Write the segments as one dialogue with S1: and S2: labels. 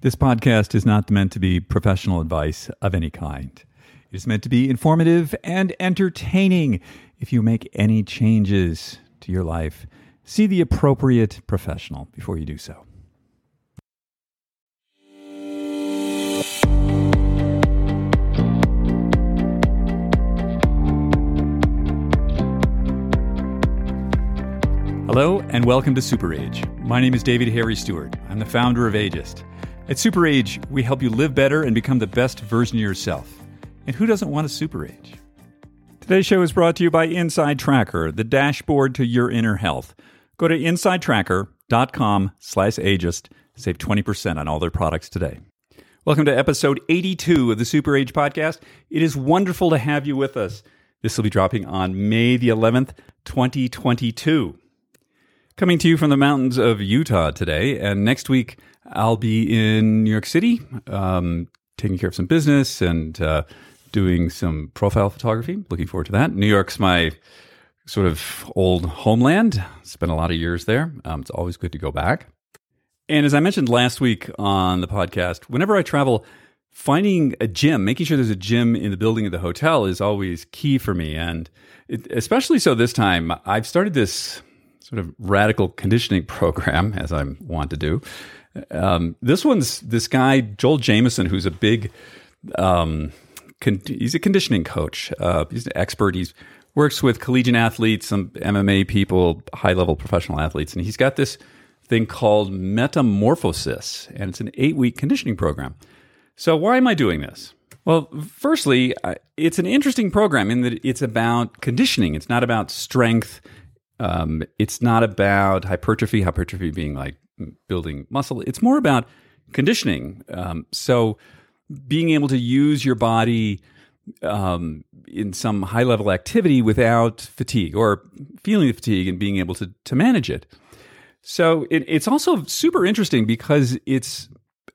S1: This podcast is not meant to be professional advice of any kind. It is meant to be informative and entertaining. If you make any changes to your life, see the appropriate professional before you do so. Hello, and welcome to Super Age. My name is David Harry Stewart. I'm the founder of Ageist. At Super Age, we help you live better and become the best version of yourself. And who doesn't want a super age? Today's show is brought to you by Inside Tracker, the dashboard to your inner health. Go to insidetracker.com slash ageist. Save 20% on all their products today. Welcome to episode 82 of the Super Age Podcast. It is wonderful to have you with us. This will be dropping on May the 11th, 2022. Coming to you from the mountains of Utah today, and next week I'll be in New York City, um, taking care of some business and uh, doing some profile photography. Looking forward to that. New York's my sort of old homeland. Spent a lot of years there. Um, it's always good to go back. And as I mentioned last week on the podcast, whenever I travel, finding a gym, making sure there's a gym in the building of the hotel is always key for me. And it, especially so this time, I've started this sort of radical conditioning program, as I want to do. Um, this one's this guy Joel Jamieson, who's a big, um, con- he's a conditioning coach. Uh, he's an expert. He works with collegiate athletes, some MMA people, high level professional athletes, and he's got this thing called Metamorphosis, and it's an eight week conditioning program. So why am I doing this? Well, firstly, it's an interesting program in that it's about conditioning. It's not about strength. Um, it's not about hypertrophy. Hypertrophy being like building muscle. It's more about conditioning. Um, so being able to use your body um, in some high level activity without fatigue or feeling fatigue and being able to, to manage it. So it, it's also super interesting because it's,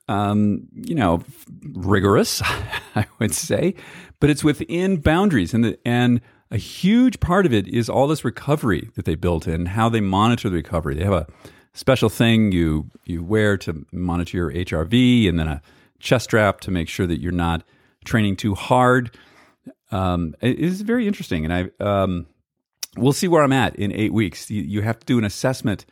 S1: um, you know, rigorous, I would say, but it's within boundaries. And, the, and a huge part of it is all this recovery that they built in, how they monitor the recovery. They have a special thing you you wear to monitor your HRV, and then a chest strap to make sure that you're not training too hard. Um, it is very interesting, and I um, we'll see where I'm at in eight weeks. You, you have to do an assessment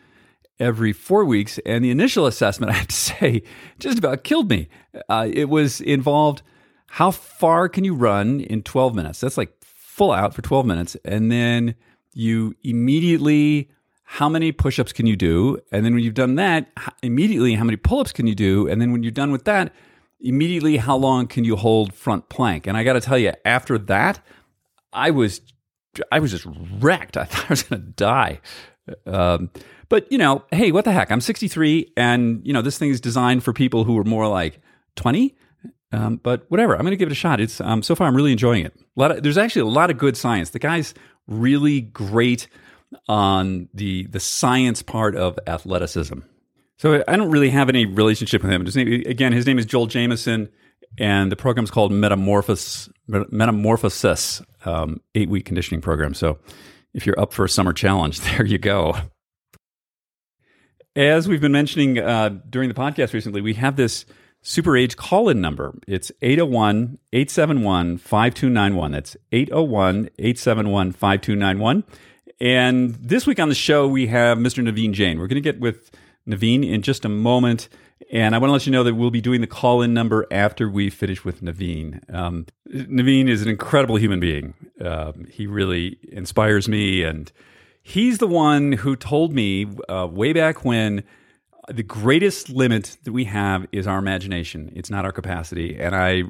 S1: every four weeks, and the initial assessment, I have to say, just about killed me. Uh, it was involved how far can you run in 12 minutes? That's like full out for 12 minutes, and then you immediately how many push ups can you do? And then when you've done that, immediately, how many pull ups can you do? And then when you're done with that, immediately, how long can you hold front plank? And I got to tell you, after that, I was, I was just wrecked. I thought I was going to die. Um, but you know, hey, what the heck? I'm 63, and you know, this thing is designed for people who are more like 20. Um, but whatever, I'm going to give it a shot. It's um, so far, I'm really enjoying it. A lot of, there's actually a lot of good science. The guy's really great on the the science part of athleticism. So I don't really have any relationship with him. His name, again, his name is Joel Jamieson, and the program is called Metamorphosis, Metamorphosis, um, eight week conditioning program. So if you're up for a summer challenge, there you go. As we've been mentioning uh, during the podcast recently, we have this Super Age call in number. It's 801 871 5291. That's 801 871 5291. And this week on the show, we have Mr. Naveen Jain. We're going to get with Naveen in just a moment. And I want to let you know that we'll be doing the call in number after we finish with Naveen. Um, Naveen is an incredible human being. Um, he really inspires me. And he's the one who told me uh, way back when the greatest limit that we have is our imagination. It's not our capacity. And I,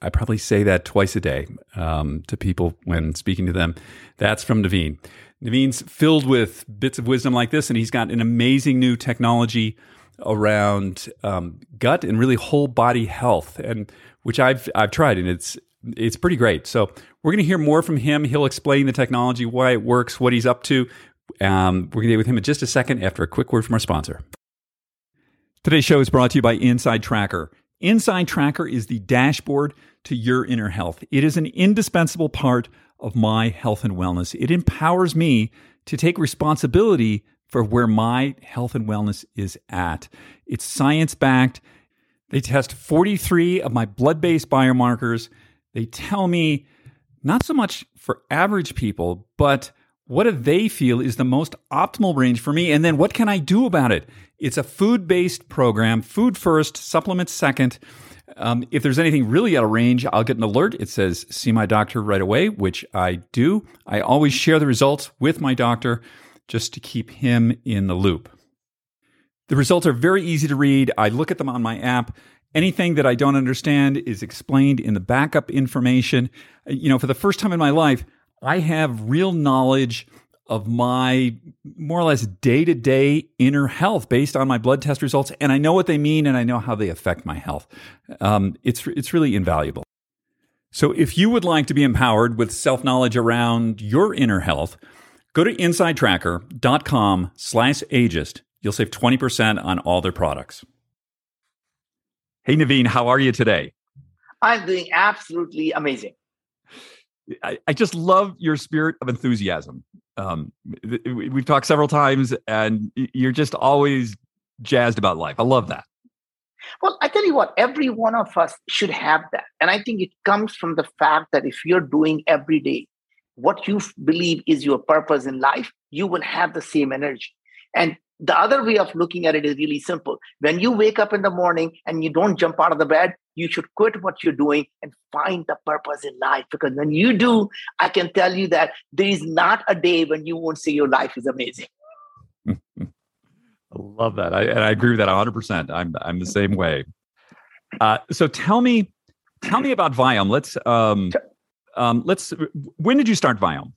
S1: I probably say that twice a day um, to people when speaking to them. That's from Naveen. Naveen's filled with bits of wisdom like this, and he's got an amazing new technology around um, gut and really whole body health, and which I've I've tried, and it's it's pretty great. So we're going to hear more from him. He'll explain the technology, why it works, what he's up to. Um, we're going to get with him in just a second after a quick word from our sponsor. Today's show is brought to you by Inside Tracker. Inside Tracker is the dashboard to your inner health. It is an indispensable part of my health and wellness. It empowers me to take responsibility for where my health and wellness is at. It's science backed. They test 43 of my blood based biomarkers. They tell me not so much for average people, but what do they feel is the most optimal range for me? And then what can I do about it? It's a food based program, food first, supplements second. Um, if there's anything really out of range, I'll get an alert. It says, see my doctor right away, which I do. I always share the results with my doctor just to keep him in the loop. The results are very easy to read. I look at them on my app. Anything that I don't understand is explained in the backup information. You know, for the first time in my life, I have real knowledge of my more or less day to day inner health based on my blood test results, and I know what they mean and I know how they affect my health. Um, it's it's really invaluable. So, if you would like to be empowered with self knowledge around your inner health, go to insidetracker.com/ageist. You'll save twenty percent on all their products. Hey, Naveen, how are you today?
S2: I'm doing absolutely amazing.
S1: I, I just love your spirit of enthusiasm. Um, we've talked several times, and you're just always jazzed about life. I love that.
S2: Well, I tell you what, every one of us should have that. And I think it comes from the fact that if you're doing every day what you believe is your purpose in life, you will have the same energy. And the other way of looking at it is really simple. When you wake up in the morning and you don't jump out of the bed, you should quit what you're doing and find the purpose in life. Because when you do, I can tell you that there is not a day when you won't say your life is amazing.
S1: I love that. I, and I agree with that 100%. I'm, I'm the same way. Uh, so tell me, tell me about Viome. Let's, um, um, let's, when did you start Viome?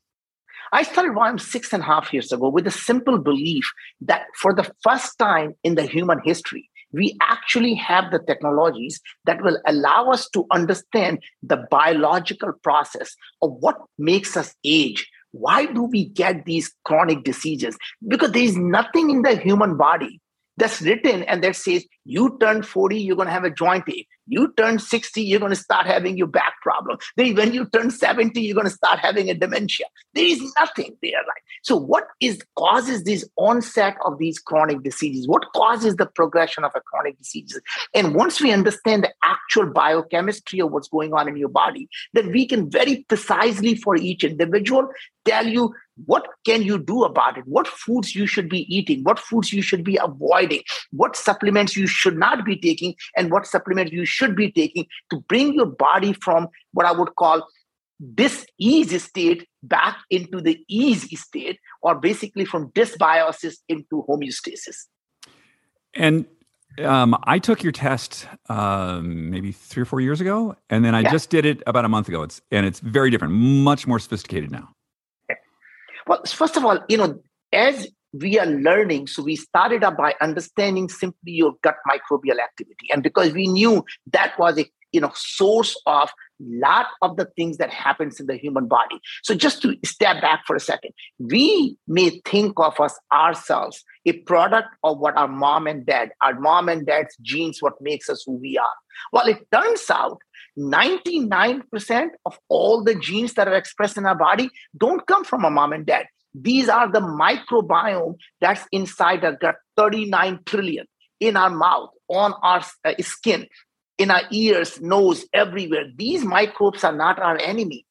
S2: I started Viome six and a half years ago with a simple belief that for the first time in the human history, we actually have the technologies that will allow us to understand the biological process of what makes us age. Why do we get these chronic diseases? Because there is nothing in the human body that's written and that says you turn 40 you're going to have a joint ache you turn 60 you're going to start having your back problem. Then when you turn 70 you're going to start having a dementia. There is nothing there like so what is causes this onset of these chronic diseases? What causes the progression of a chronic disease? And once we understand the actual biochemistry of what's going on in your body then we can very precisely for each individual tell you what can you do about it? What foods you should be eating? What foods you should be avoiding? What supplements you should not be taking? And what supplements you should be taking to bring your body from what i would call this easy state back into the easy state or basically from dysbiosis into homeostasis
S1: and um, I took your test um, maybe three or four years ago, and then I yeah. just did it about a month ago. It's and it's very different, much more sophisticated now.
S2: Well, first of all, you know, as we are learning, so we started up by understanding simply your gut microbial activity, and because we knew that was a you know source of lot of the things that happens in the human body. So just to step back for a second, we may think of us ourselves a product of what our mom and dad, our mom and dad's genes, what makes us who we are. Well, it turns out 99% of all the genes that are expressed in our body don't come from our mom and dad. These are the microbiome that's inside our gut, 39 trillion in our mouth, on our uh, skin, in our ears, nose, everywhere. These microbes are not our enemy.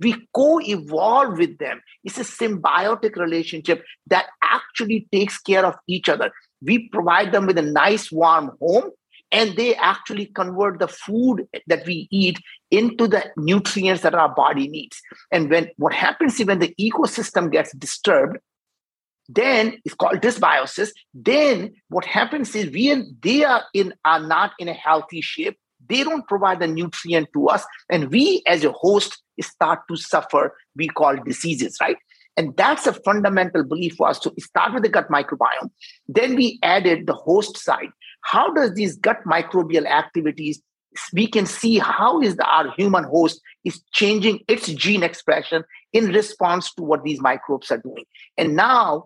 S2: We co evolve with them. It's a symbiotic relationship that actually takes care of each other. We provide them with a nice, warm home and they actually convert the food that we eat into the nutrients that our body needs and when what happens is when the ecosystem gets disturbed then it's called dysbiosis then what happens is we and they are in are not in a healthy shape they don't provide the nutrient to us and we as a host start to suffer we call diseases right and that's a fundamental belief for us. We start with the gut microbiome. Then we added the host side. How does these gut microbial activities we can see how is the, our human host is changing its gene expression in response to what these microbes are doing. And now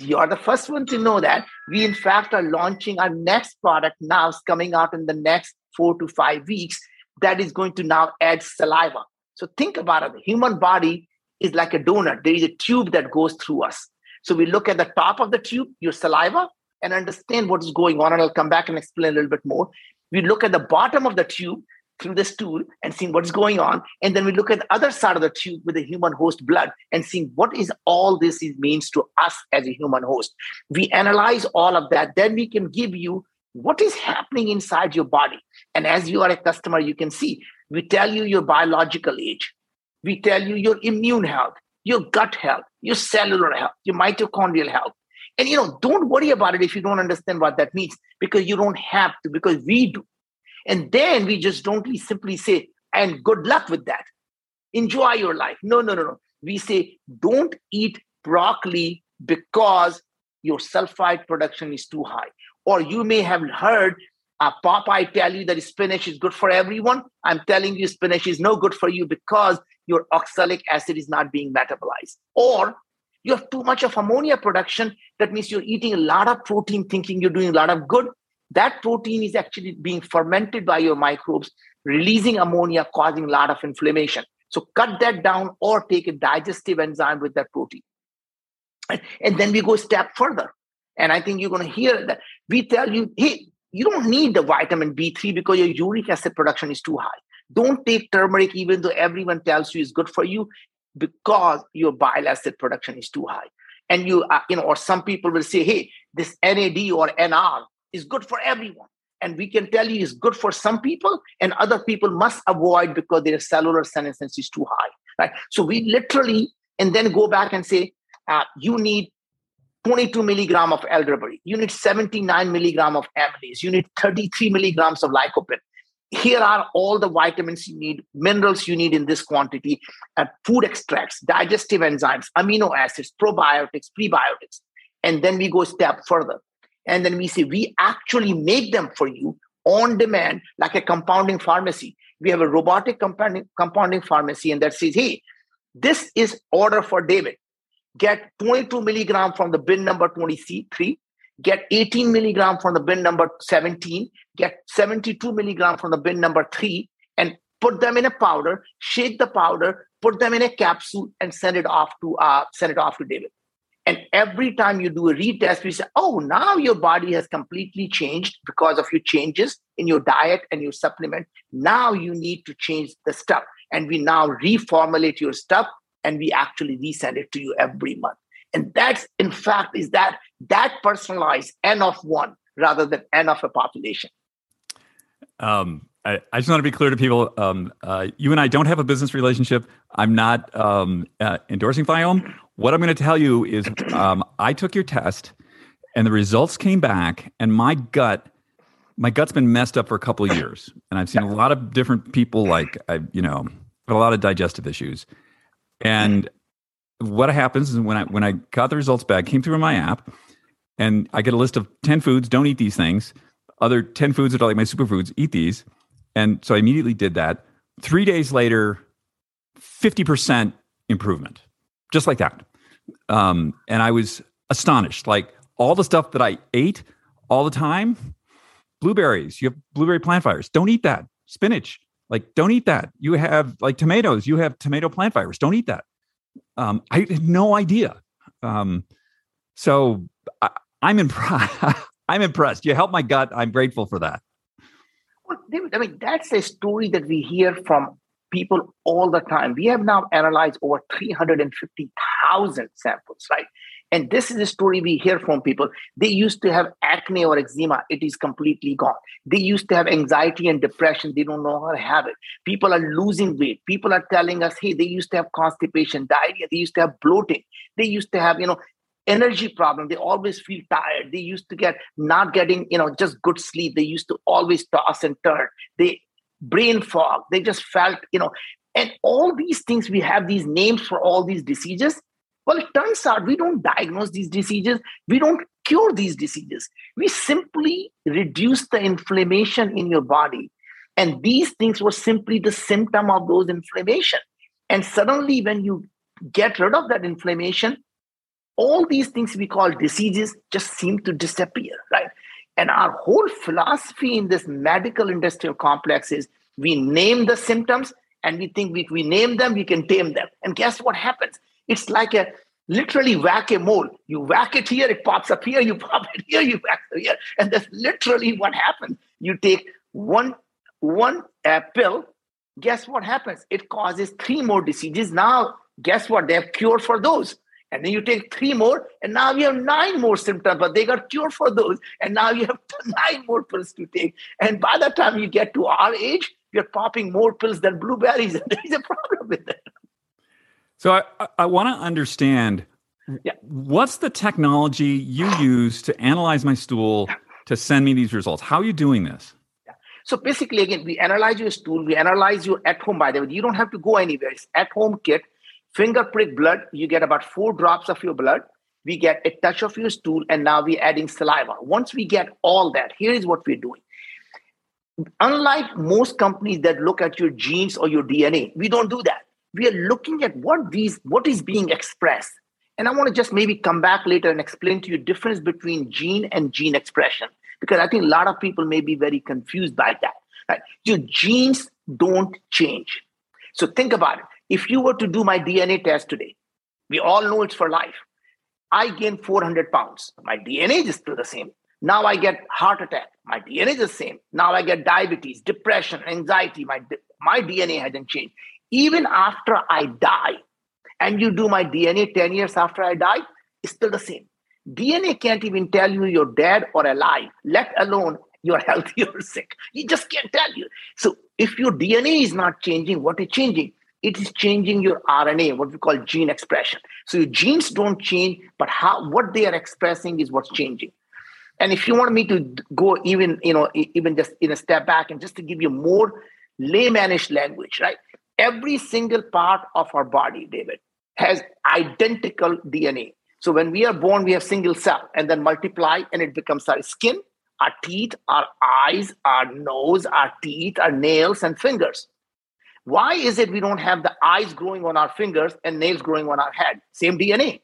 S2: you are the first one to know that we in fact are launching our next product now is coming out in the next four to five weeks that is going to now add saliva so think about it the human body is like a donut. There is a tube that goes through us. So we look at the top of the tube, your saliva, and understand what is going on. And I'll come back and explain a little bit more. We look at the bottom of the tube through this stool and seeing what's going on. And then we look at the other side of the tube with the human host blood and seeing what is all this means to us as a human host. We analyze all of that. Then we can give you what is happening inside your body. And as you are a customer, you can see we tell you your biological age, we tell you your immune health, your gut health, your cellular health, your mitochondrial health. And you know, don't worry about it if you don't understand what that means, because you don't have to, because we do. And then we just don't simply say, and good luck with that. Enjoy your life. No, no, no, no. We say, don't eat broccoli because your sulfite production is too high. Or you may have heard uh, Popeye tell you that spinach is good for everyone. I'm telling you, spinach is no good for you because your oxalic acid is not being metabolized. Or you have too much of ammonia production. That means you're eating a lot of protein, thinking you're doing a lot of good. That protein is actually being fermented by your microbes, releasing ammonia, causing a lot of inflammation. So cut that down or take a digestive enzyme with that protein. And then we go step further. And I think you're going to hear that we tell you, hey, you don't need the vitamin B3 because your uric acid production is too high. Don't take turmeric, even though everyone tells you it's good for you, because your bile acid production is too high. And you, uh, you know, or some people will say, hey, this NAD or NR is good for everyone. And we can tell you it's good for some people, and other people must avoid because their cellular senescence is too high. Right. So we literally, and then go back and say, uh, you need 22 milligram of elderberry. You need 79 milligram of amylase. You need 33 milligrams of lycopene. Here are all the vitamins you need, minerals you need in this quantity, uh, food extracts, digestive enzymes, amino acids, probiotics, prebiotics. And then we go a step further. And then we say, we actually make them for you on demand, like a compounding pharmacy. We have a robotic compounding, compounding pharmacy, and that says, hey, this is order for David get 22 milligram from the bin number 23, get 18 milligram from the bin number 17, get 72 milligram from the bin number 3, and put them in a powder, shake the powder, put them in a capsule, and send it off to uh, send it off to David. And every time you do a retest, we say, oh, now your body has completely changed because of your changes in your diet and your supplement. Now you need to change the stuff. And we now reformulate your stuff and we actually resend it to you every month. And that's, in fact, is that that personalized N of one rather than N of a population.
S1: Um, I, I, just want to be clear to people. Um, uh, you and I don't have a business relationship. I'm not um, uh, endorsing Viome. What I'm going to tell you is, um, I took your test, and the results came back, and my gut, my gut's been messed up for a couple of years, and I've seen a lot of different people, like I, you know, a lot of digestive issues, and what happens is when I when I got the results back, came through in my app, and I get a list of ten foods. Don't eat these things. Other ten foods that are like my superfoods. Eat these. And so I immediately did that. Three days later, fifty percent improvement, just like that. Um, and I was astonished. Like all the stuff that I ate all the time, blueberries. You have blueberry plant virus, Don't eat that. Spinach. Like, don't eat that. You have like tomatoes. You have tomato plant virus, Don't eat that. Um, I had no idea. Um, so I, I'm impressed. I'm impressed. You helped my gut. I'm grateful for that.
S2: Well, David, I mean, that's a story that we hear from people all the time. We have now analyzed over 350,000 samples, right? And this is a story we hear from people. They used to have acne or eczema, it is completely gone. They used to have anxiety and depression, they don't know how to have it. People are losing weight. People are telling us, hey, they used to have constipation, diarrhea, they used to have bloating, they used to have, you know, energy problem. They always feel tired. They used to get not getting you know just good sleep. They used to always toss and turn. They brain fog. They just felt you know and all these things we have these names for all these diseases. Well, it turns out we don't diagnose these diseases, we don't cure these diseases. We simply reduce the inflammation in your body. And these things were simply the symptom of those inflammation. And suddenly, when you get rid of that inflammation, all these things we call diseases just seem to disappear, right? And our whole philosophy in this medical industrial complex is we name the symptoms and we think if we name them, we can tame them. And guess what happens? It's like a literally whack a mole. You whack it here, it pops up here, you pop it here, you whack it here. And that's literally what happens. You take one one uh, pill, guess what happens? It causes three more diseases. Now, guess what? They have cure for those. And then you take three more, and now you have nine more symptoms, but they got cure for those. And now you have nine more pills to take. And by the time you get to our age, you're popping more pills than blueberries, and there's a problem with that.
S1: So I, I want to understand yeah. what's the technology you use to analyze my stool to send me these results? How are you doing this?
S2: So basically, again, we analyze your stool, we analyze you at home, by the way. You don't have to go anywhere. It's at home kit, finger prick blood. You get about four drops of your blood. We get a touch of your stool, and now we're adding saliva. Once we get all that, here is what we're doing. Unlike most companies that look at your genes or your DNA, we don't do that. We are looking at what these what is being expressed. And I want to just maybe come back later and explain to you difference between gene and gene expression because I think a lot of people may be very confused by that. Right? Your genes don't change. So think about it. If you were to do my DNA test today, we all know it's for life. I gain 400 pounds. My DNA is still the same. Now I get heart attack. My DNA is the same. Now I get diabetes, depression, anxiety. My, my DNA hasn't changed. Even after I die, and you do my DNA 10 years after I die, it's still the same. DNA can't even tell you you're dead or alive, let alone you're healthy or sick. You just can't tell you. So if your DNA is not changing, what is changing? It is changing your RNA, what we call gene expression. So your genes don't change, but how what they are expressing is what's changing. And if you want me to go even, you know, even just in a step back and just to give you more laymanish language, right? Every single part of our body, David, has identical DNA. So when we are born, we have single cell and then multiply and it becomes our skin, our teeth, our eyes, our nose, our teeth, our nails, and fingers. Why is it we don't have the eyes growing on our fingers and nails growing on our head? Same DNA.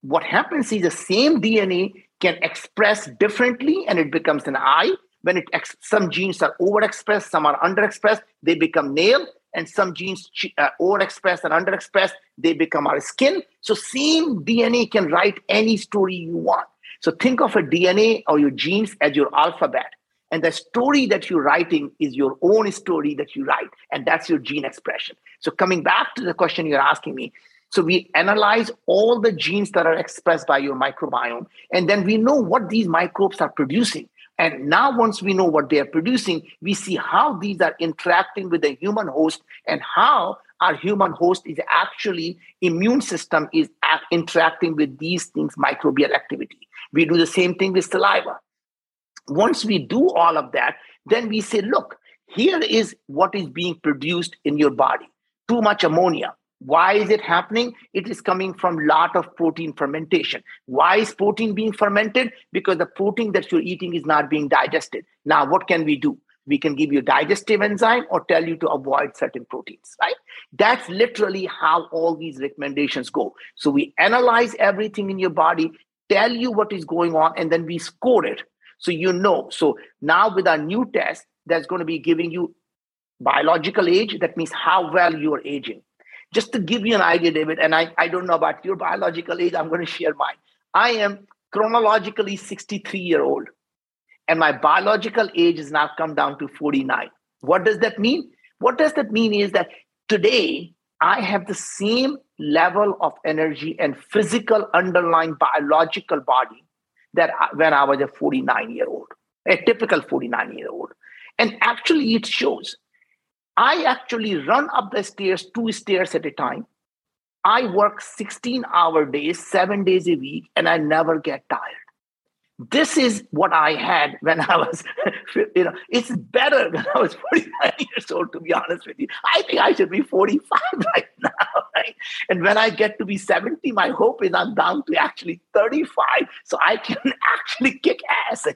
S2: What happens is the same DNA can express differently and it becomes an eye. When it ex- some genes are overexpressed, some are underexpressed, they become nail and some genes uh, overexpress and underexpress, they become our skin. So same DNA can write any story you want. So think of a DNA or your genes as your alphabet. And the story that you're writing is your own story that you write. And that's your gene expression. So coming back to the question you're asking me, so we analyze all the genes that are expressed by your microbiome, and then we know what these microbes are producing. And now, once we know what they are producing, we see how these are interacting with the human host and how our human host is actually immune system is interacting with these things microbial activity we do the same thing with saliva once we do all of that then we say look here is what is being produced in your body too much ammonia why is it happening? It is coming from lot of protein fermentation. Why is protein being fermented? Because the protein that you're eating is not being digested. Now, what can we do? We can give you digestive enzyme or tell you to avoid certain proteins, right? That's literally how all these recommendations go. So we analyze everything in your body, tell you what is going on, and then we score it. So you know. So now with our new test, that's going to be giving you biological age. That means how well you are aging just to give you an idea, David, and I, I don't know about your biological age, I'm going to share mine. I am chronologically 63 year old, and my biological age has now come down to 49. What does that mean? What does that mean is that today I have the same level of energy and physical underlying biological body that when I was a 49 year old, a typical 49 year old. And actually, it shows I actually run up the stairs, two stairs at a time. I work 16 hour days, seven days a week, and I never get tired. This is what I had when I was, you know, it's better when I was 49 years old, to be honest with you. I think I should be 45 right now, right? And when I get to be 70, my hope is I'm down to actually 35, so I can actually kick ass.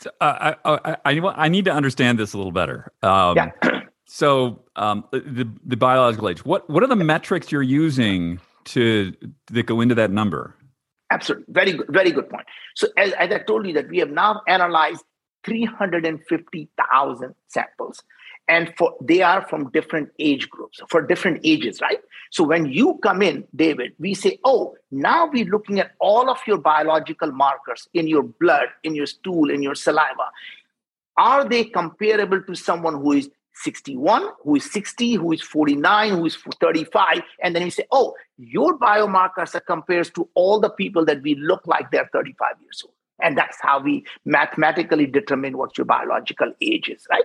S1: So, uh, I, I, I, need to understand this a little better. Um, yeah. so um, the the biological age. What what are the metrics you're using to that go into that number?
S2: Absolutely, very good, very good point. So as, as I told you that we have now analyzed 350,000 samples, and for they are from different age groups for different ages right so when you come in david we say oh now we're looking at all of your biological markers in your blood in your stool in your saliva are they comparable to someone who is 61 who is 60 who is 49 who is 35 and then we say oh your biomarkers are compares to all the people that we look like they're 35 years old and that's how we mathematically determine what your biological age is, right?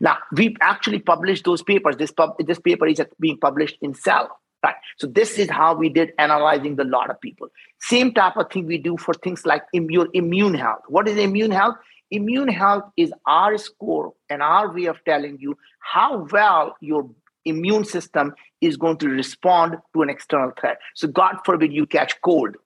S2: Now, we've actually published those papers. This, pub, this paper is being published in Cell, right? So this is how we did analyzing the lot of people. Same type of thing we do for things like your immune health. What is immune health? Immune health is our score and our way of telling you how well your immune system is going to respond to an external threat. So God forbid you catch cold,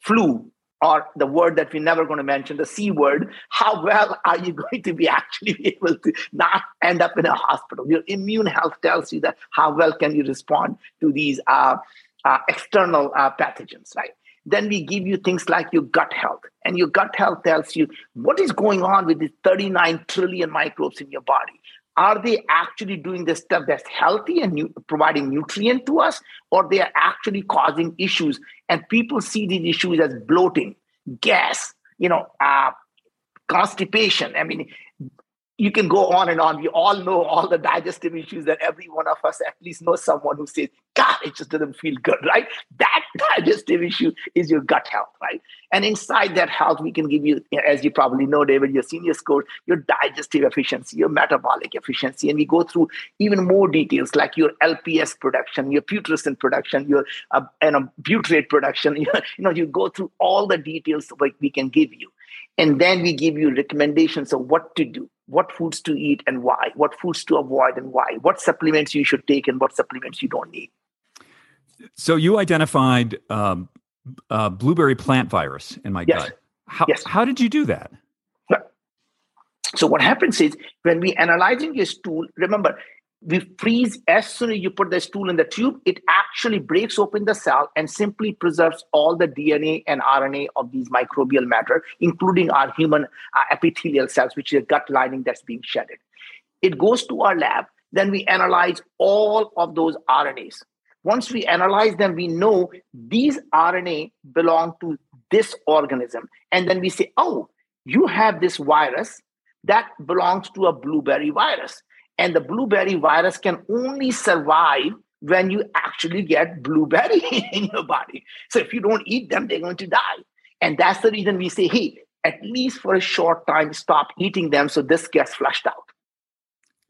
S2: flu, or the word that we're never going to mention, the C word, how well are you going to be actually able to not end up in a hospital? Your immune health tells you that how well can you respond to these uh, uh, external uh, pathogens, right? Then we give you things like your gut health. And your gut health tells you what is going on with the 39 trillion microbes in your body. Are they actually doing the stuff that's healthy and providing nutrient to us or they are actually causing issues? And people see these issues as bloating gas you know uh, constipation. I mean you can go on and on. We all know all the digestive issues that every one of us at least knows someone who says, God, it just doesn't feel good, right? That digestive issue is your gut health, right? And inside that health, we can give you, as you probably know, David, your senior score, your digestive efficiency, your metabolic efficiency. And we go through even more details like your LPS production, your putrescine production, your uh, and a butyrate production. you know, you go through all the details like we can give you. And then we give you recommendations of what to do what foods to eat and why, what foods to avoid and why, what supplements you should take and what supplements you don't need.
S1: So you identified um, uh, blueberry plant virus in my yes. gut. How, yes. how did you do that?
S2: So what happens is when we analyzing your stool, remember we freeze as soon as you put the stool in the tube, it actually breaks open the cell and simply preserves all the DNA and RNA of these microbial matter, including our human uh, epithelial cells, which is a gut lining that's being shedded. It goes to our lab, then we analyze all of those RNAs. Once we analyze them, we know these RNA belong to this organism. And then we say, oh, you have this virus that belongs to a blueberry virus and the blueberry virus can only survive when you actually get blueberry in your body. So if you don't eat them, they're going to die. And that's the reason we say, hey, at least for a short time, stop eating them so this gets flushed out.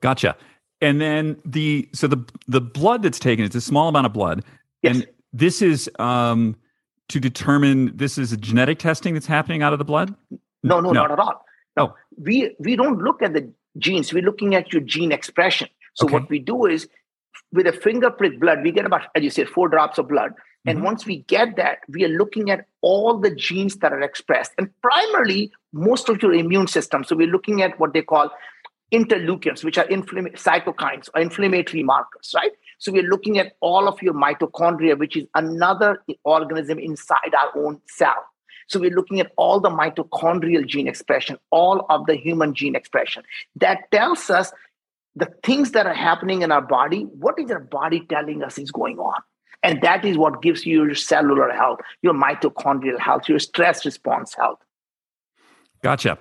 S1: Gotcha. And then the so the the blood that's taken, it's a small amount of blood. Yes. And this is um to determine this is a genetic testing that's happening out of the blood?
S2: No, no, no. not at all. No, oh. we we don't look at the genes, we're looking at your gene expression. So okay. what we do is with a finger prick blood, we get about, as you said, four drops of blood. And mm-hmm. once we get that, we are looking at all the genes that are expressed, and primarily most of your immune system. So we're looking at what they call interleukins, which are inflama- cytokines or inflammatory markers, right? So we're looking at all of your mitochondria, which is another organism inside our own cell. So we're looking at all the mitochondrial gene expression, all of the human gene expression. That tells us the things that are happening in our body, what is our body telling us is going on? And that is what gives you your cellular health, your mitochondrial health, your stress response health.
S1: Gotcha.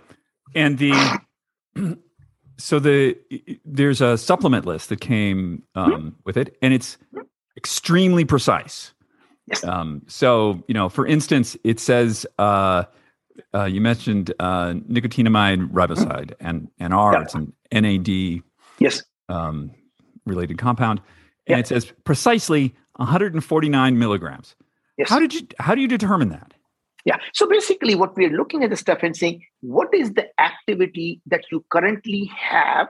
S1: And the so the there's a supplement list that came um, mm-hmm. with it, and it's extremely precise.
S2: Yes.
S1: Um, so, you know, for instance, it says uh, uh, you mentioned uh, nicotinamide riboside and and R. Yeah. It's an NAD.
S2: Yes.
S1: Um, related compound, and yeah. it says precisely 149 milligrams. Yes. How did you? How do you determine that?
S2: Yeah. So basically, what we're looking at the stuff and saying, what is the activity that you currently have?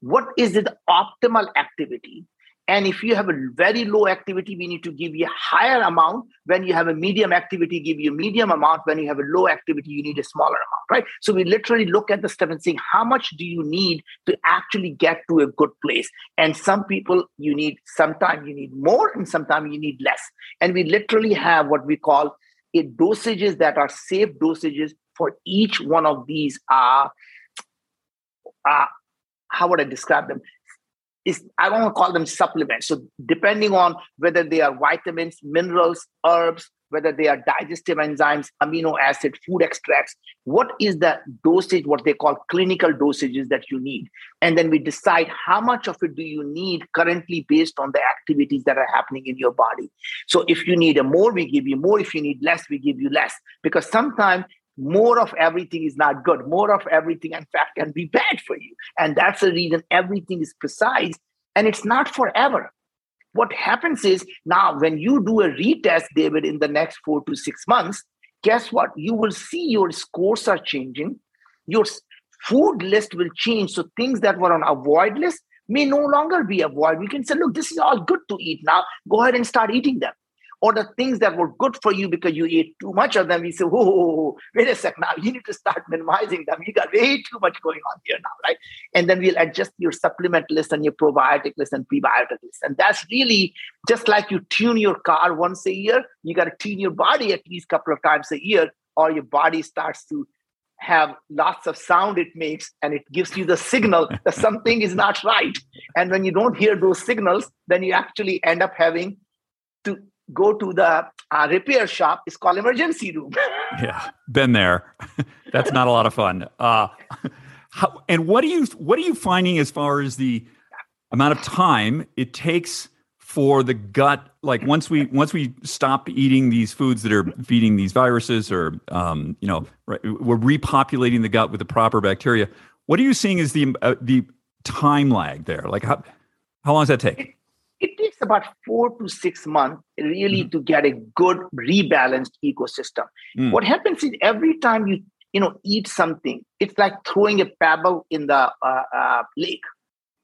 S2: What is the optimal activity? And if you have a very low activity, we need to give you a higher amount. When you have a medium activity, give you a medium amount. When you have a low activity, you need a smaller amount, right? So we literally look at the stuff and saying, how much do you need to actually get to a good place? And some people you need, sometimes you need more, and sometimes you need less. And we literally have what we call a dosages that are safe dosages for each one of these uh, uh, how would I describe them? Is I don't want to call them supplements. So depending on whether they are vitamins, minerals, herbs, whether they are digestive enzymes, amino acid, food extracts, what is the dosage, what they call clinical dosages that you need? And then we decide how much of it do you need currently based on the activities that are happening in your body. So if you need a more, we give you more. If you need less, we give you less. Because sometimes more of everything is not good. More of everything, in fact, can be bad for you. And that's the reason everything is precise and it's not forever what happens is now when you do a retest, David, in the next four to six months, guess what? You will see your scores are changing. Your food list will change. So things that were on avoid list may no longer be avoid. We can say, look, this is all good to eat now. Go ahead and start eating them or the things that were good for you because you ate too much of them, we say, whoa, wait a sec now, you need to start minimizing them. You got way too much going on here now, right? And then we'll adjust your supplement list and your probiotic list and prebiotic list. And that's really just like you tune your car once a year, you got to tune your body at least a couple of times a year, or your body starts to have lots of sound it makes and it gives you the signal that something is not right. And when you don't hear those signals, then you actually end up having to go to the uh, repair shop is called emergency room.
S1: yeah, been there. That's not a lot of fun. Uh, how, and what are you what are you finding as far as the amount of time it takes for the gut? Like once we once we stop eating these foods that are feeding these viruses, or um, you know, we're repopulating the gut with the proper bacteria. What are you seeing as the uh, the time lag there? Like how how long does that take?
S2: About four to six months really mm. to get a good rebalanced ecosystem. Mm. What happens is every time you you know eat something, it's like throwing a pebble in the uh, uh, lake.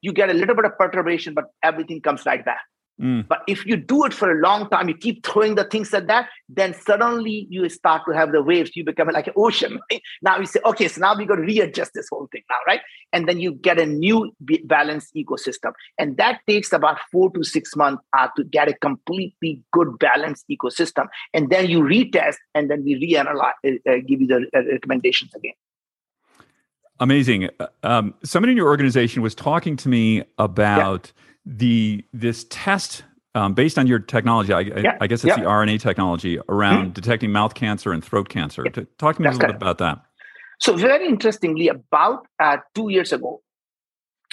S2: You get a little bit of perturbation, but everything comes right back. Mm. But if you do it for a long time, you keep throwing the things at that, then suddenly you start to have the waves. You become like an ocean. Right? Now you say, okay, so now we got to readjust this whole thing now, right? And then you get a new balanced ecosystem. And that takes about four to six months uh, to get a completely good balanced ecosystem. And then you retest and then we reanalyze, uh, uh, give you the uh, recommendations again.
S1: Amazing. Uh, um, somebody in your organization was talking to me about. Yeah the this test um, based on your technology, I, yeah. I guess it's yeah. the RNA technology around mm-hmm. detecting mouth cancer and throat cancer. Yeah. Talk to me That's a little bit about that.
S2: So, very interestingly, about uh, two years ago,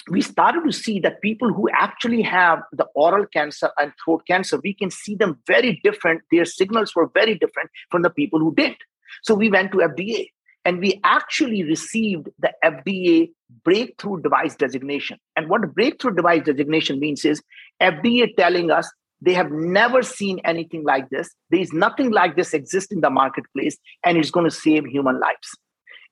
S2: we started to see that people who actually have the oral cancer and throat cancer, we can see them very different. Their signals were very different from the people who didn't. So, we went to FDA and we actually received the FDA breakthrough device designation. And what breakthrough device designation means is FDA telling us they have never seen anything like this. There is nothing like this exist in the marketplace, and it's going to save human lives.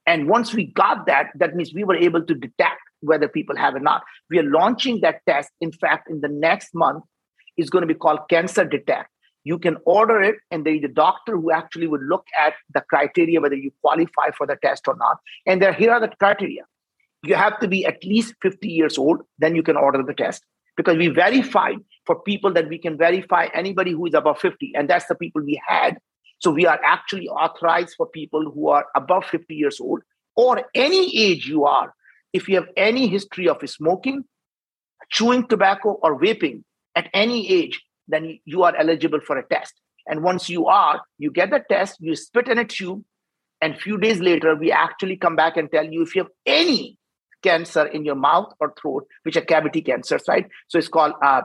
S2: And once we got that, that means we were able to detect whether people have or not. We are launching that test. In fact, in the next month, is going to be called Cancer Detect you can order it and there is a doctor who actually would look at the criteria whether you qualify for the test or not and there here are the criteria you have to be at least 50 years old then you can order the test. Because we verified for people that we can verify anybody who is above 50 and that's the people we had. So we are actually authorized for people who are above 50 years old or any age you are. If you have any history of smoking chewing tobacco or vaping at any age then you are eligible for a test. And once you are, you get the test, you spit in a tube, and few days later, we actually come back and tell you if you have any cancer in your mouth or throat, which are cavity cancers, right? So it's called uh,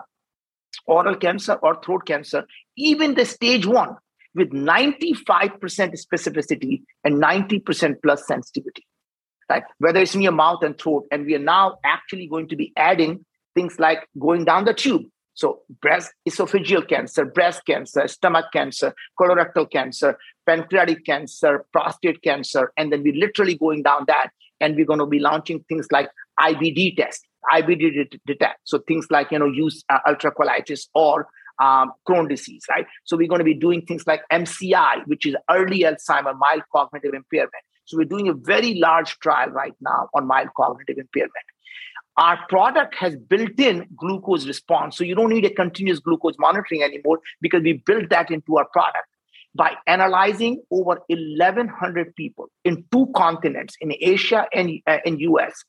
S2: oral cancer or throat cancer, even the stage one with 95% specificity and 90% plus sensitivity, right? Whether it's in your mouth and throat. And we are now actually going to be adding things like going down the tube so, breast esophageal cancer, breast cancer, stomach cancer, colorectal cancer, pancreatic cancer, prostate cancer, and then we're literally going down that. And we're going to be launching things like IBD test, IBD detect. So things like you know use uh, ultracolitis or um, Crohn disease, right? So we're going to be doing things like MCI, which is early Alzheimer, mild cognitive impairment. So we're doing a very large trial right now on mild cognitive impairment. Our product has built in glucose response. So you don't need a continuous glucose monitoring anymore because we built that into our product. By analyzing over 1,100 people in two continents, in Asia and uh, in US,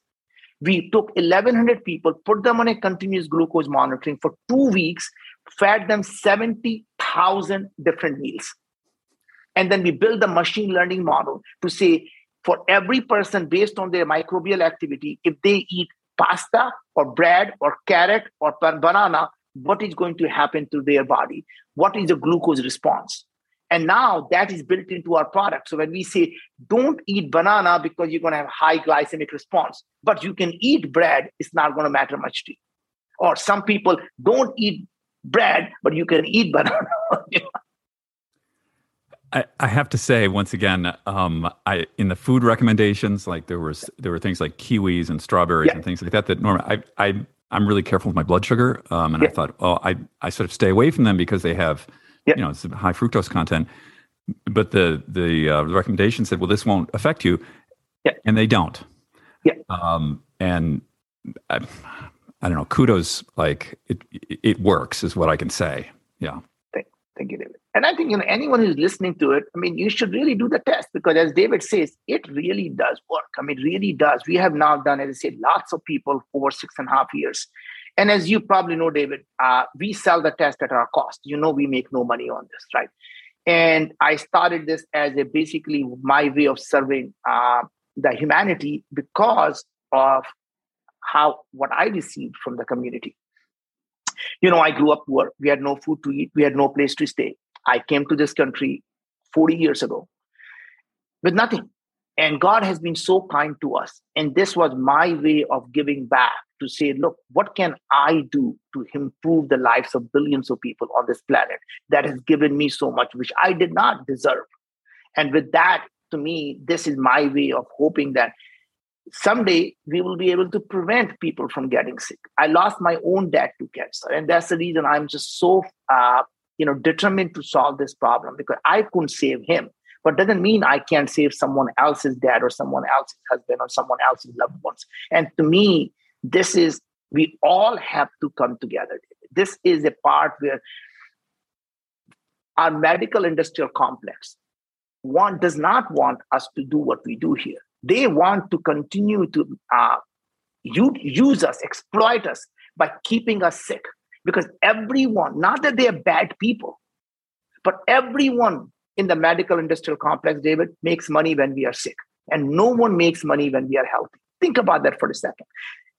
S2: We took 1,100 people, put them on a continuous glucose monitoring for two weeks, fed them 70,000 different meals. And then we built the machine learning model to say for every person, based on their microbial activity, if they eat pasta or bread or carrot or banana, what is going to happen to their body? What is the glucose response? And now that is built into our product. So when we say don't eat banana because you're going to have high glycemic response, but you can eat bread, it's not going to matter much to you. Or some people don't eat bread, but you can eat banana.
S1: I, I have to say once again, um, I in the food recommendations, like there was there were things like kiwis and strawberries yeah. and things like that. That normally I I I'm really careful with my blood sugar, um, and yeah. I thought, oh, I I sort of stay away from them because they have yeah. you know it's high fructose content. But the the, uh, the recommendation said, well, this won't affect you,
S2: yeah.
S1: and they don't.
S2: Yeah.
S1: Um, and I, I don't know. Kudos, like it it works, is what I can say. Yeah.
S2: Thank, thank you, David. And I think you know anyone who's listening to it, I mean, you should really do the test because, as David says, it really does work. I mean, really does. We have now done, as I said, lots of people over six and a half years. And as you probably know, David, uh, we sell the test at our cost. You know, we make no money on this, right? And I started this as a basically my way of serving uh, the humanity because of how what I received from the community. You know, I grew up poor. We had no food to eat. We had no place to stay. I came to this country 40 years ago with nothing. And God has been so kind to us. And this was my way of giving back to say, look, what can I do to improve the lives of billions of people on this planet that has given me so much, which I did not deserve? And with that, to me, this is my way of hoping that someday we will be able to prevent people from getting sick. I lost my own dad to cancer, and that's the reason I'm just so uh, you know determined to solve this problem because i couldn't save him but doesn't mean i can't save someone else's dad or someone else's husband or someone else's loved ones. And to me this is we all have to come together this is a part where our medical industrial complex one does not want us to do what we do here. They want to continue to uh, use us exploit us by keeping us sick. Because everyone, not that they are bad people, but everyone in the medical industrial complex, David, makes money when we are sick. And no one makes money when we are healthy. Think about that for a second.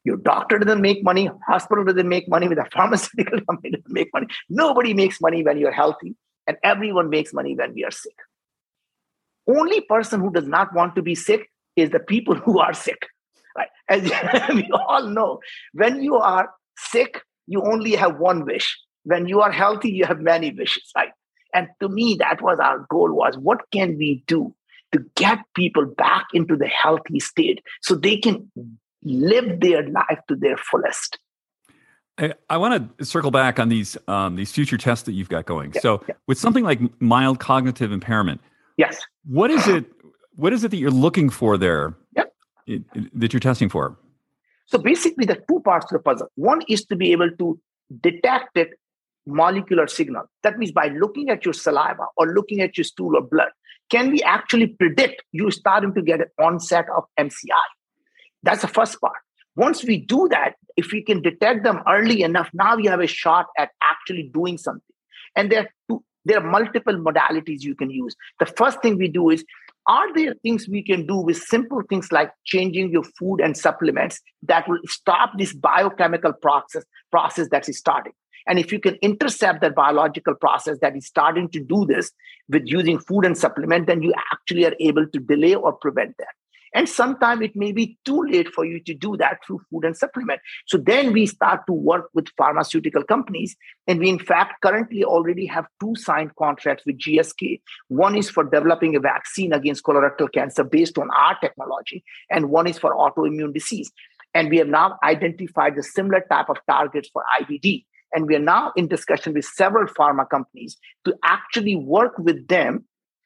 S2: Your doctor doesn't make money, hospital doesn't make money, with a pharmaceutical company doesn't make money. Nobody makes money when you're healthy, and everyone makes money when we are sick. Only person who does not want to be sick is the people who are sick. Right? As we all know, when you are sick, you only have one wish. When you are healthy, you have many wishes, right? And to me, that was our goal was what can we do to get people back into the healthy state so they can live their life to their fullest.
S1: I, I want to circle back on these um, these future tests that you've got going. Yeah, so, yeah. with something like mild cognitive impairment,
S2: yes,
S1: what is it? What is it that you're looking for there?
S2: Yep.
S1: that you're testing for?
S2: So basically, the two parts of the puzzle. One is to be able to detect it molecular signal. That means by looking at your saliva or looking at your stool or blood, can we actually predict you starting to get an onset of MCI? That's the first part. Once we do that, if we can detect them early enough, now we have a shot at actually doing something. And there are two, there are multiple modalities you can use. The first thing we do is are there things we can do with simple things like changing your food and supplements that will stop this biochemical process process that is starting and if you can intercept that biological process that is starting to do this with using food and supplement then you actually are able to delay or prevent that and sometimes it may be too late for you to do that through food and supplement. So then we start to work with pharmaceutical companies. And we, in fact, currently already have two signed contracts with GSK. One is for developing a vaccine against colorectal cancer based on our technology, and one is for autoimmune disease. And we have now identified the similar type of targets for IBD. And we are now in discussion with several pharma companies to actually work with them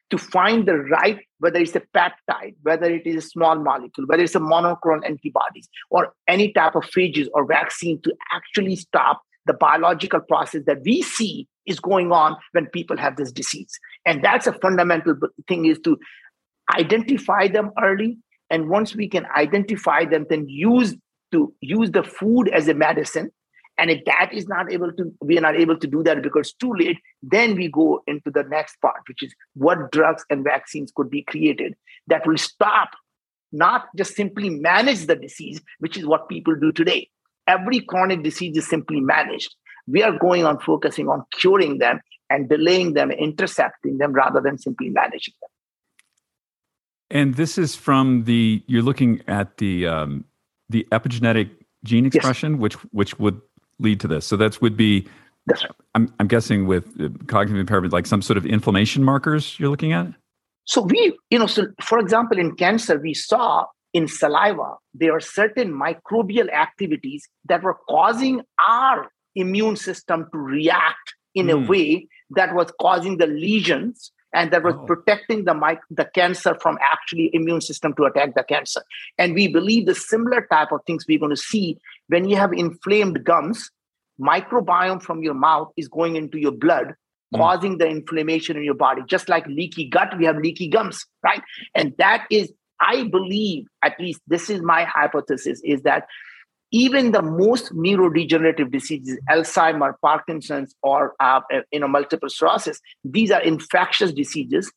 S2: to find the right, whether it's a peptide, whether it is a small molecule, whether it's a monoclonal antibodies, or any type of phages or vaccine to actually stop the biological process that we see is going on when people have this disease. And that's a fundamental thing is to identify them early. And once we can identify them, then use to use the food as a medicine. And if that is not able to, we are not able to do that because too late, then we go into the next part, which is what drugs and vaccines could be created that will stop, not just simply manage the disease, which is what people do today. Every chronic disease is simply managed. We are going on focusing on curing them and delaying them, intercepting them rather than simply managing them.
S1: And this is from the you're looking at the um, the epigenetic gene expression, yes. which which would lead to this. So that would be.
S2: Right.
S1: I'm I'm guessing with uh, cognitive impairment, like some sort of inflammation markers you're looking at.
S2: So we, you know, so for example, in cancer, we saw in saliva there are certain microbial activities that were causing our immune system to react in mm. a hmm. way that was causing the lesions and that was oh. protecting the mic- the cancer from actually immune system to attack the cancer and we believe the similar type of things we're going to see when you have inflamed gums microbiome from your mouth is going into your blood mm. causing the inflammation in your body just like leaky gut we have leaky gums right and that is i believe at least this is my hypothesis is that even the most neurodegenerative diseases, Alzheimer, Parkinson's, or uh, you know multiple sclerosis, these are infectious diseases.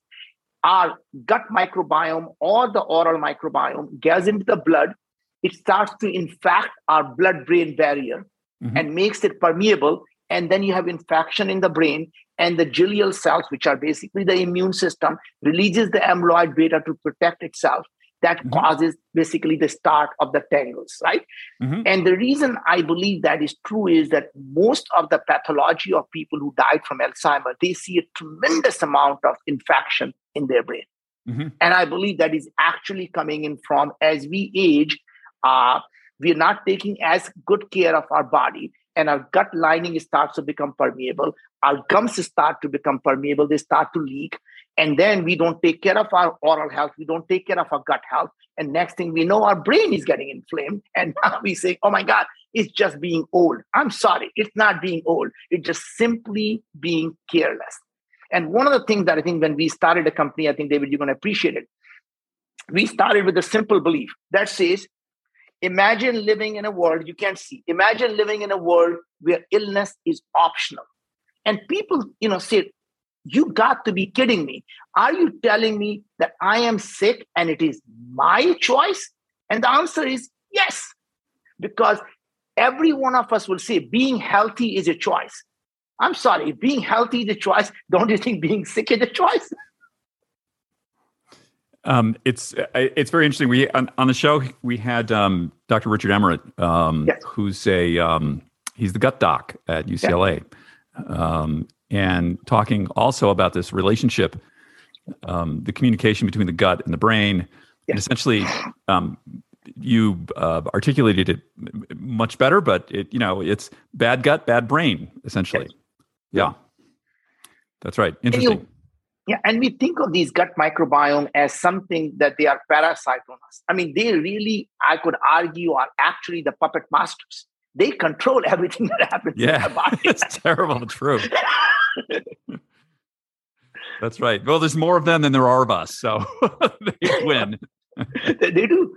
S2: Our gut microbiome or the oral microbiome gets into the blood. It starts to infect our blood-brain barrier mm-hmm. and makes it permeable. And then you have infection in the brain, and the glial cells, which are basically the immune system, releases the amyloid beta to protect itself that mm-hmm. causes basically the start of the tangles, right? Mm-hmm. And the reason I believe that is true is that most of the pathology of people who died from Alzheimer, they see a tremendous amount of infection in their brain. Mm-hmm. And I believe that is actually coming in from as we age, uh, we're not taking as good care of our body and our gut lining starts to become permeable. Our gums start to become permeable, they start to leak. And then we don't take care of our oral health, we don't take care of our gut health. And next thing we know, our brain is getting inflamed. And now we say, oh my God, it's just being old. I'm sorry, it's not being old, it's just simply being careless. And one of the things that I think when we started a company, I think, David, you're going to appreciate it. We started with a simple belief that says, imagine living in a world you can't see. Imagine living in a world where illness is optional. And people, you know, say, you got to be kidding me. Are you telling me that I am sick and it is my choice? And the answer is yes, because every one of us will say being healthy is a choice. I'm sorry, being healthy is a choice. Don't you think being sick is a choice?
S1: Um, it's it's very interesting. We on, on the show we had um, Dr. Richard Emirate, um, yes. who's a um, he's the gut doc at UCLA, yeah. And talking also about this relationship, um, the communication between the gut and the brain, and essentially, um, you uh, articulated it much better. But it, you know, it's bad gut, bad brain, essentially. Yeah, that's right. Interesting. You,
S2: yeah, and we think of these gut microbiome as something that they are parasite on us. I mean, they really, I could argue, are actually the puppet masters. They control everything that happens
S1: yeah, in our body. it's terrible, true. That's right. Well, there's more of them than there are of us, so they win.
S2: they do.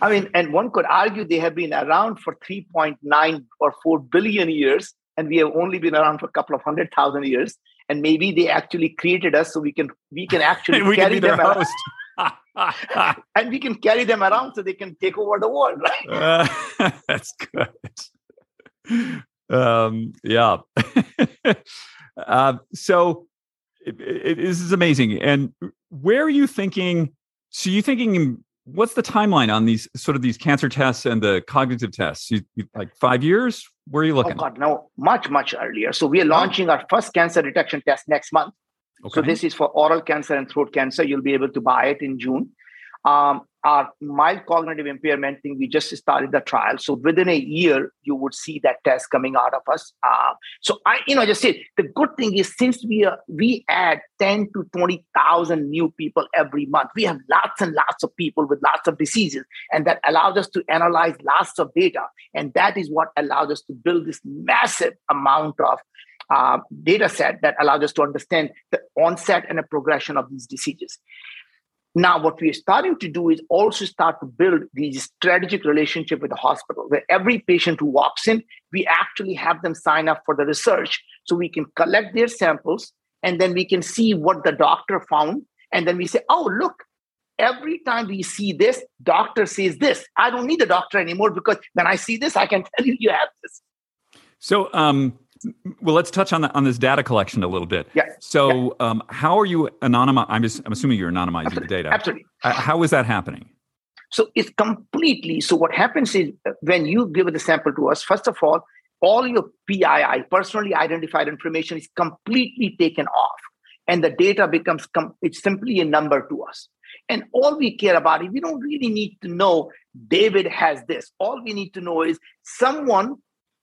S2: I mean, and one could argue they have been around for 3.9 or 4 billion years, and we have only been around for a couple of hundred thousand years. And maybe they actually created us so we can we can actually
S1: we
S2: carry
S1: can
S2: them around. and we can carry them around so they can take over the world, right?
S1: Uh, that's good. Um, yeah. Uh, so it, it, this is amazing. And where are you thinking? So you thinking what's the timeline on these sort of these cancer tests and the cognitive tests? You, you, like five years? Where are you looking?
S2: Oh God, no, much much earlier. So we are launching oh. our first cancer detection test next month. Okay. So this is for oral cancer and throat cancer. You'll be able to buy it in June. Um, our mild cognitive impairment thing, we just started the trial. So within a year, you would see that test coming out of us. Uh, so I, you know, just said the good thing is since we are, we add 10 to 20,000 new people every month, we have lots and lots of people with lots of diseases. And that allows us to analyze lots of data. And that is what allows us to build this massive amount of uh, data set that allows us to understand the onset and the progression of these diseases Now, what we are starting to do is also start to build these strategic relationship with the hospital, where every patient who walks in, we actually have them sign up for the research, so we can collect their samples, and then we can see what the doctor found, and then we say, "Oh, look, every time we see this, doctor says this. I don't need a doctor anymore because when I see this, I can tell you you have this."
S1: So, um, well, let's touch on the, on this data collection a little bit.
S2: Yeah.
S1: So, yeah. Um, how are you anonymizing? I'm, just, I'm assuming you're anonymizing
S2: Absolutely.
S1: the data.
S2: Absolutely.
S1: Uh, how is that happening?
S2: So it's completely. So what happens is uh, when you give the sample to us, first of all, all your PII, personally identified information, is completely taken off, and the data becomes com- it's simply a number to us. And all we care about is we don't really need to know David has this. All we need to know is someone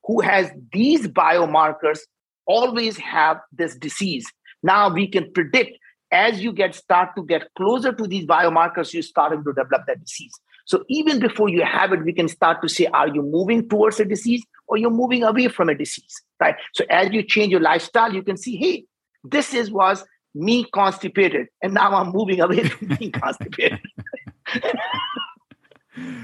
S2: who has these biomarkers always have this disease. Now we can predict as you get start to get closer to these biomarkers, you're starting to develop that disease. So even before you have it, we can start to say, are you moving towards a disease or you're moving away from a disease? Right. So as you change your lifestyle, you can see, hey, this is was me constipated, and now I'm moving away from being constipated.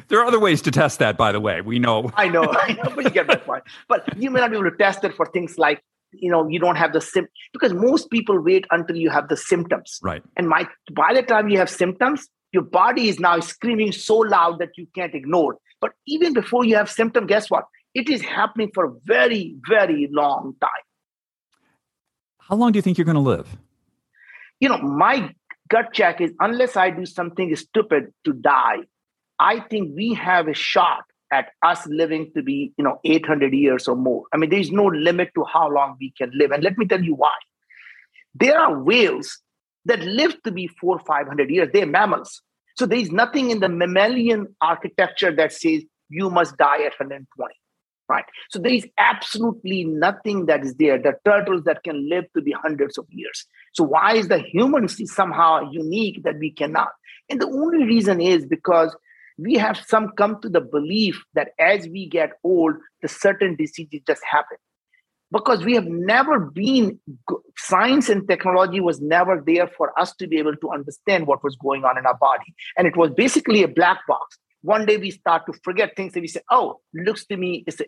S1: There are other ways to test that, by the way. We know.
S2: I know, I know, but you get my point. But you may not be able to test it for things like, you know, you don't have the sim because most people wait until you have the symptoms.
S1: Right.
S2: And my by the time you have symptoms, your body is now screaming so loud that you can't ignore. But even before you have symptom, guess what? It is happening for a very, very long time.
S1: How long do you think you're going to live?
S2: You know, my gut check is unless I do something stupid to die, I think we have a shot at us living to be, you know, 800 years or more. I mean, there's no limit to how long we can live. And let me tell you why. There are whales that live to be four, 500 years. They're mammals. So there's nothing in the mammalian architecture that says you must die at 120, right? So there is absolutely nothing that is there. The turtles that can live to be hundreds of years. So why is the humans somehow unique that we cannot? And the only reason is because we have some come to the belief that as we get old, the certain diseases just happen. Because we have never been, science and technology was never there for us to be able to understand what was going on in our body. And it was basically a black box. One day we start to forget things and we say, oh, looks to me, it's a,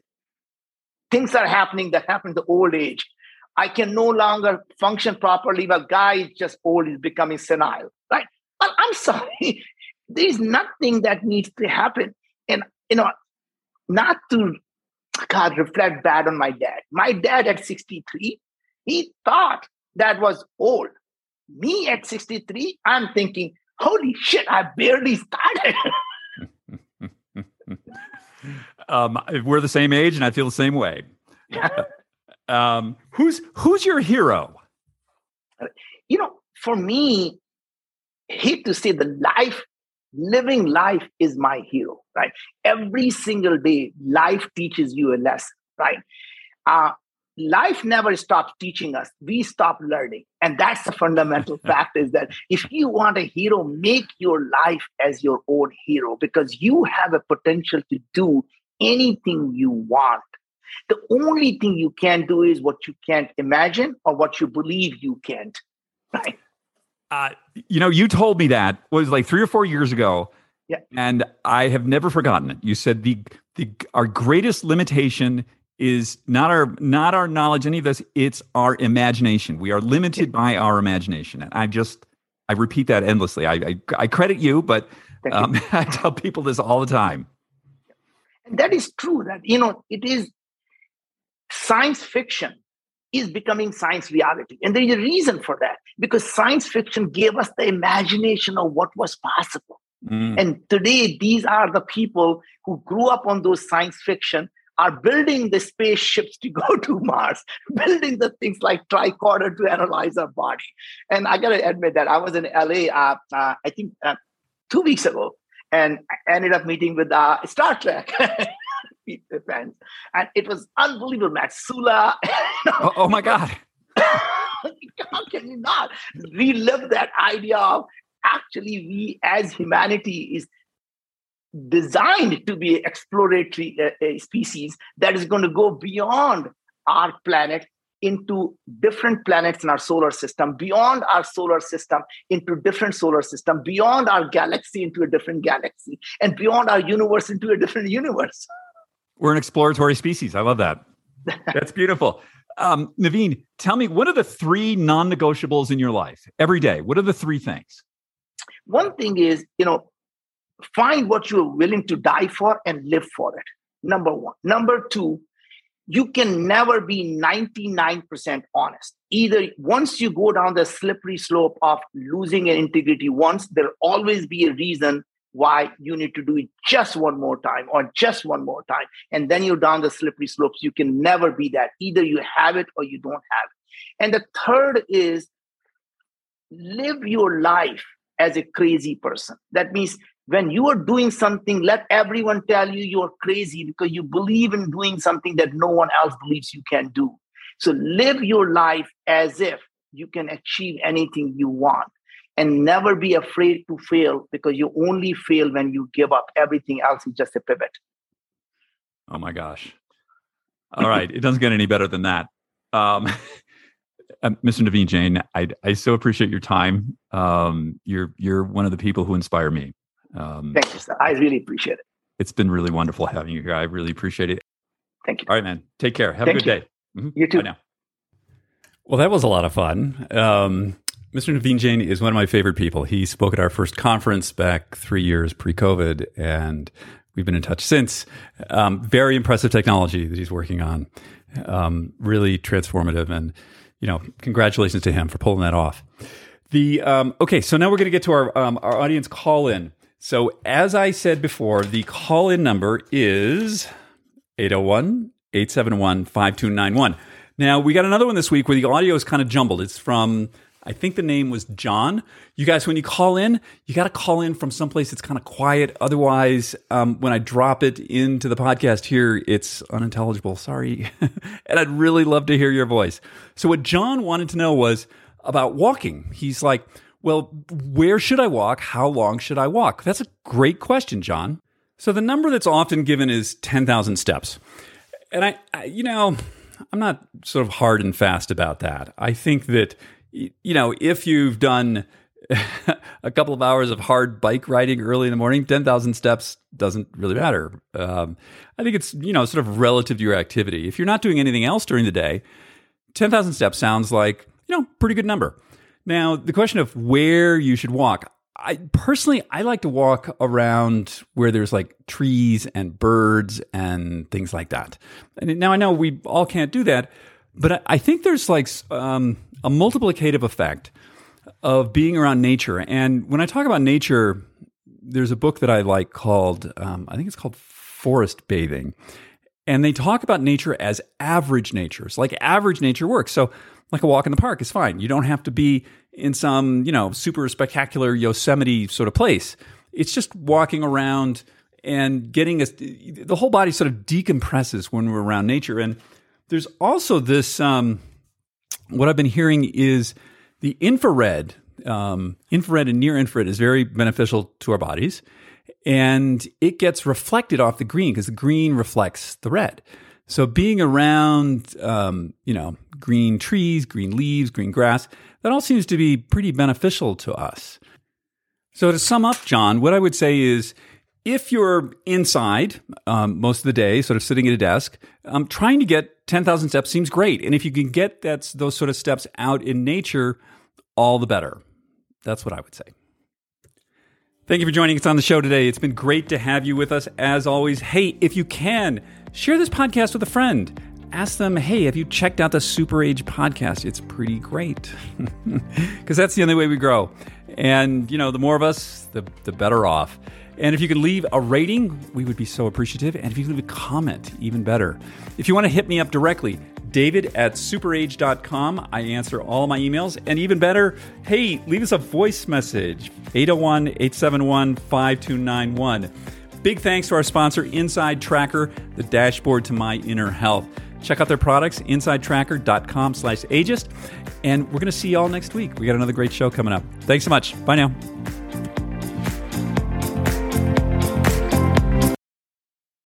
S2: things are happening that happen to old age. I can no longer function properly. Well, guy is just old, is becoming senile, right? Well, I'm sorry there's nothing that needs to happen. And, you know, not to, God, reflect bad on my dad. My dad at 63, he thought that was old. Me at 63, I'm thinking, holy shit, I barely started.
S1: um, we're the same age, and I feel the same way. um, who's who's your hero?
S2: You know, for me, hate to say the life living life is my hero right? Every single day life teaches you a lesson right? Uh, life never stops teaching us. We stop learning. And that's the fundamental fact is that if you want a hero make your life as your own hero because you have a potential to do anything you want. The only thing you can do is what you can't imagine or what you believe you can't right
S1: uh, you know, you told me that was like three or four years ago.
S2: Yeah.
S1: And I have never forgotten it. You said the the our greatest limitation is not our not our knowledge, any of this, it's our imagination. We are limited by our imagination. And I just I repeat that endlessly. I I, I credit you, but um, you. I tell people this all the time.
S2: And that is true. That you know, it is science fiction is becoming science reality. And there's a reason for that because science fiction gave us the imagination of what was possible. Mm. And today, these are the people who grew up on those science fiction are building the spaceships to go to Mars, building the things like tricorder to analyze our body. And I got to admit that I was in LA, uh, uh, I think uh, two weeks ago, and I ended up meeting with uh, Star Trek. fans. And it was unbelievable, Matt Sulu.
S1: oh, oh, my God.
S2: How can you not relive that idea of actually we as humanity is designed to be exploratory uh, uh, species that is going to go beyond our planet into different planets in our solar system, beyond our solar system into different solar system, beyond our galaxy into a different galaxy, and beyond our universe into a different universe.
S1: We're an exploratory species. I love that. That's beautiful. Um, Naveen, tell me, what are the three non negotiables in your life every day? What are the three things?
S2: One thing is, you know, find what you're willing to die for and live for it. Number one. Number two, you can never be 99% honest. Either once you go down the slippery slope of losing an integrity once, there'll always be a reason why you need to do it just one more time or just one more time. And then you're down the slippery slopes. You can never be that. Either you have it or you don't have it. And the third is live your life as a crazy person. That means when you are doing something, let everyone tell you you're crazy because you believe in doing something that no one else believes you can do. So live your life as if you can achieve anything you want and never be afraid to fail because you only fail when you give up. Everything else is just a pivot.
S1: Oh my gosh. All right. it doesn't get any better than that. Um, Mr. Naveen Jain, I, I so appreciate your time. Um, you're, you're one of the people who inspire me.
S2: Um, Thank you, sir. I really appreciate it.
S1: It's been really wonderful having you here. I really appreciate it.
S2: Thank you.
S1: All right, man. Take care. Have Thank a good you. day.
S2: Mm-hmm. You too.
S1: Bye now. Well, that was a lot of fun. Um, Mr. Naveen Jain is one of my favorite people. He spoke at our first conference back three years pre COVID, and we've been in touch since. Um, very impressive technology that he's working on. Um, really transformative. And, you know, congratulations to him for pulling that off. The um, okay, so now we're going to get to our um, our audience call in. So as I said before, the call in number is 801 871 5291. Now, we got another one this week where the audio is kind of jumbled. It's from I think the name was John. You guys, when you call in, you got to call in from someplace that's kind of quiet. Otherwise, um, when I drop it into the podcast here, it's unintelligible. Sorry. and I'd really love to hear your voice. So, what John wanted to know was about walking. He's like, well, where should I walk? How long should I walk? That's a great question, John. So, the number that's often given is 10,000 steps. And I, I you know, I'm not sort of hard and fast about that. I think that you know, if you've done a couple of hours of hard bike riding early in the morning, 10,000 steps doesn't really matter. Um, I think it's, you know, sort of relative to your activity. If you're not doing anything else during the day, 10,000 steps sounds like, you know, pretty good number. Now, the question of where you should walk, I personally I like to walk around where there's like trees and birds and things like that. And now I know we all can't do that, but I think there's like um, a multiplicative effect of being around nature. And when I talk about nature, there's a book that I like called, um, I think it's called Forest Bathing. And they talk about nature as average nature. It's like average nature works. So, like a walk in the park is fine. You don't have to be in some, you know, super spectacular Yosemite sort of place. It's just walking around and getting us, the whole body sort of decompresses when we're around nature. And there's also this, um, what I've been hearing is the infrared, um, infrared and near infrared is very beneficial to our bodies. And it gets reflected off the green because the green reflects the red. So being around, um, you know, green trees, green leaves, green grass, that all seems to be pretty beneficial to us. So to sum up, John, what I would say is if you're inside um, most of the day, sort of sitting at a desk, um, trying to get 10,000 steps seems great. And if you can get that, those sort of steps out in nature, all the better. That's what I would say. Thank you for joining us on the show today. It's been great to have you with us as always. Hey, if you can, share this podcast with a friend. Ask them, hey, have you checked out the SuperAge podcast? It's pretty great. Because that's the only way we grow. And, you know, the more of us, the, the better off. And if you could leave a rating, we would be so appreciative. And if you leave a comment, even better. If you want to hit me up directly, david at superage.com. I answer all my emails. And even better, hey, leave us a voice message 801 871 5291. Big thanks to our sponsor, InsideTracker, the dashboard to my inner health. Check out their products, insidetracker.com slash ageist. And we're going to see you all next week. We got another great show coming up. Thanks so much. Bye now.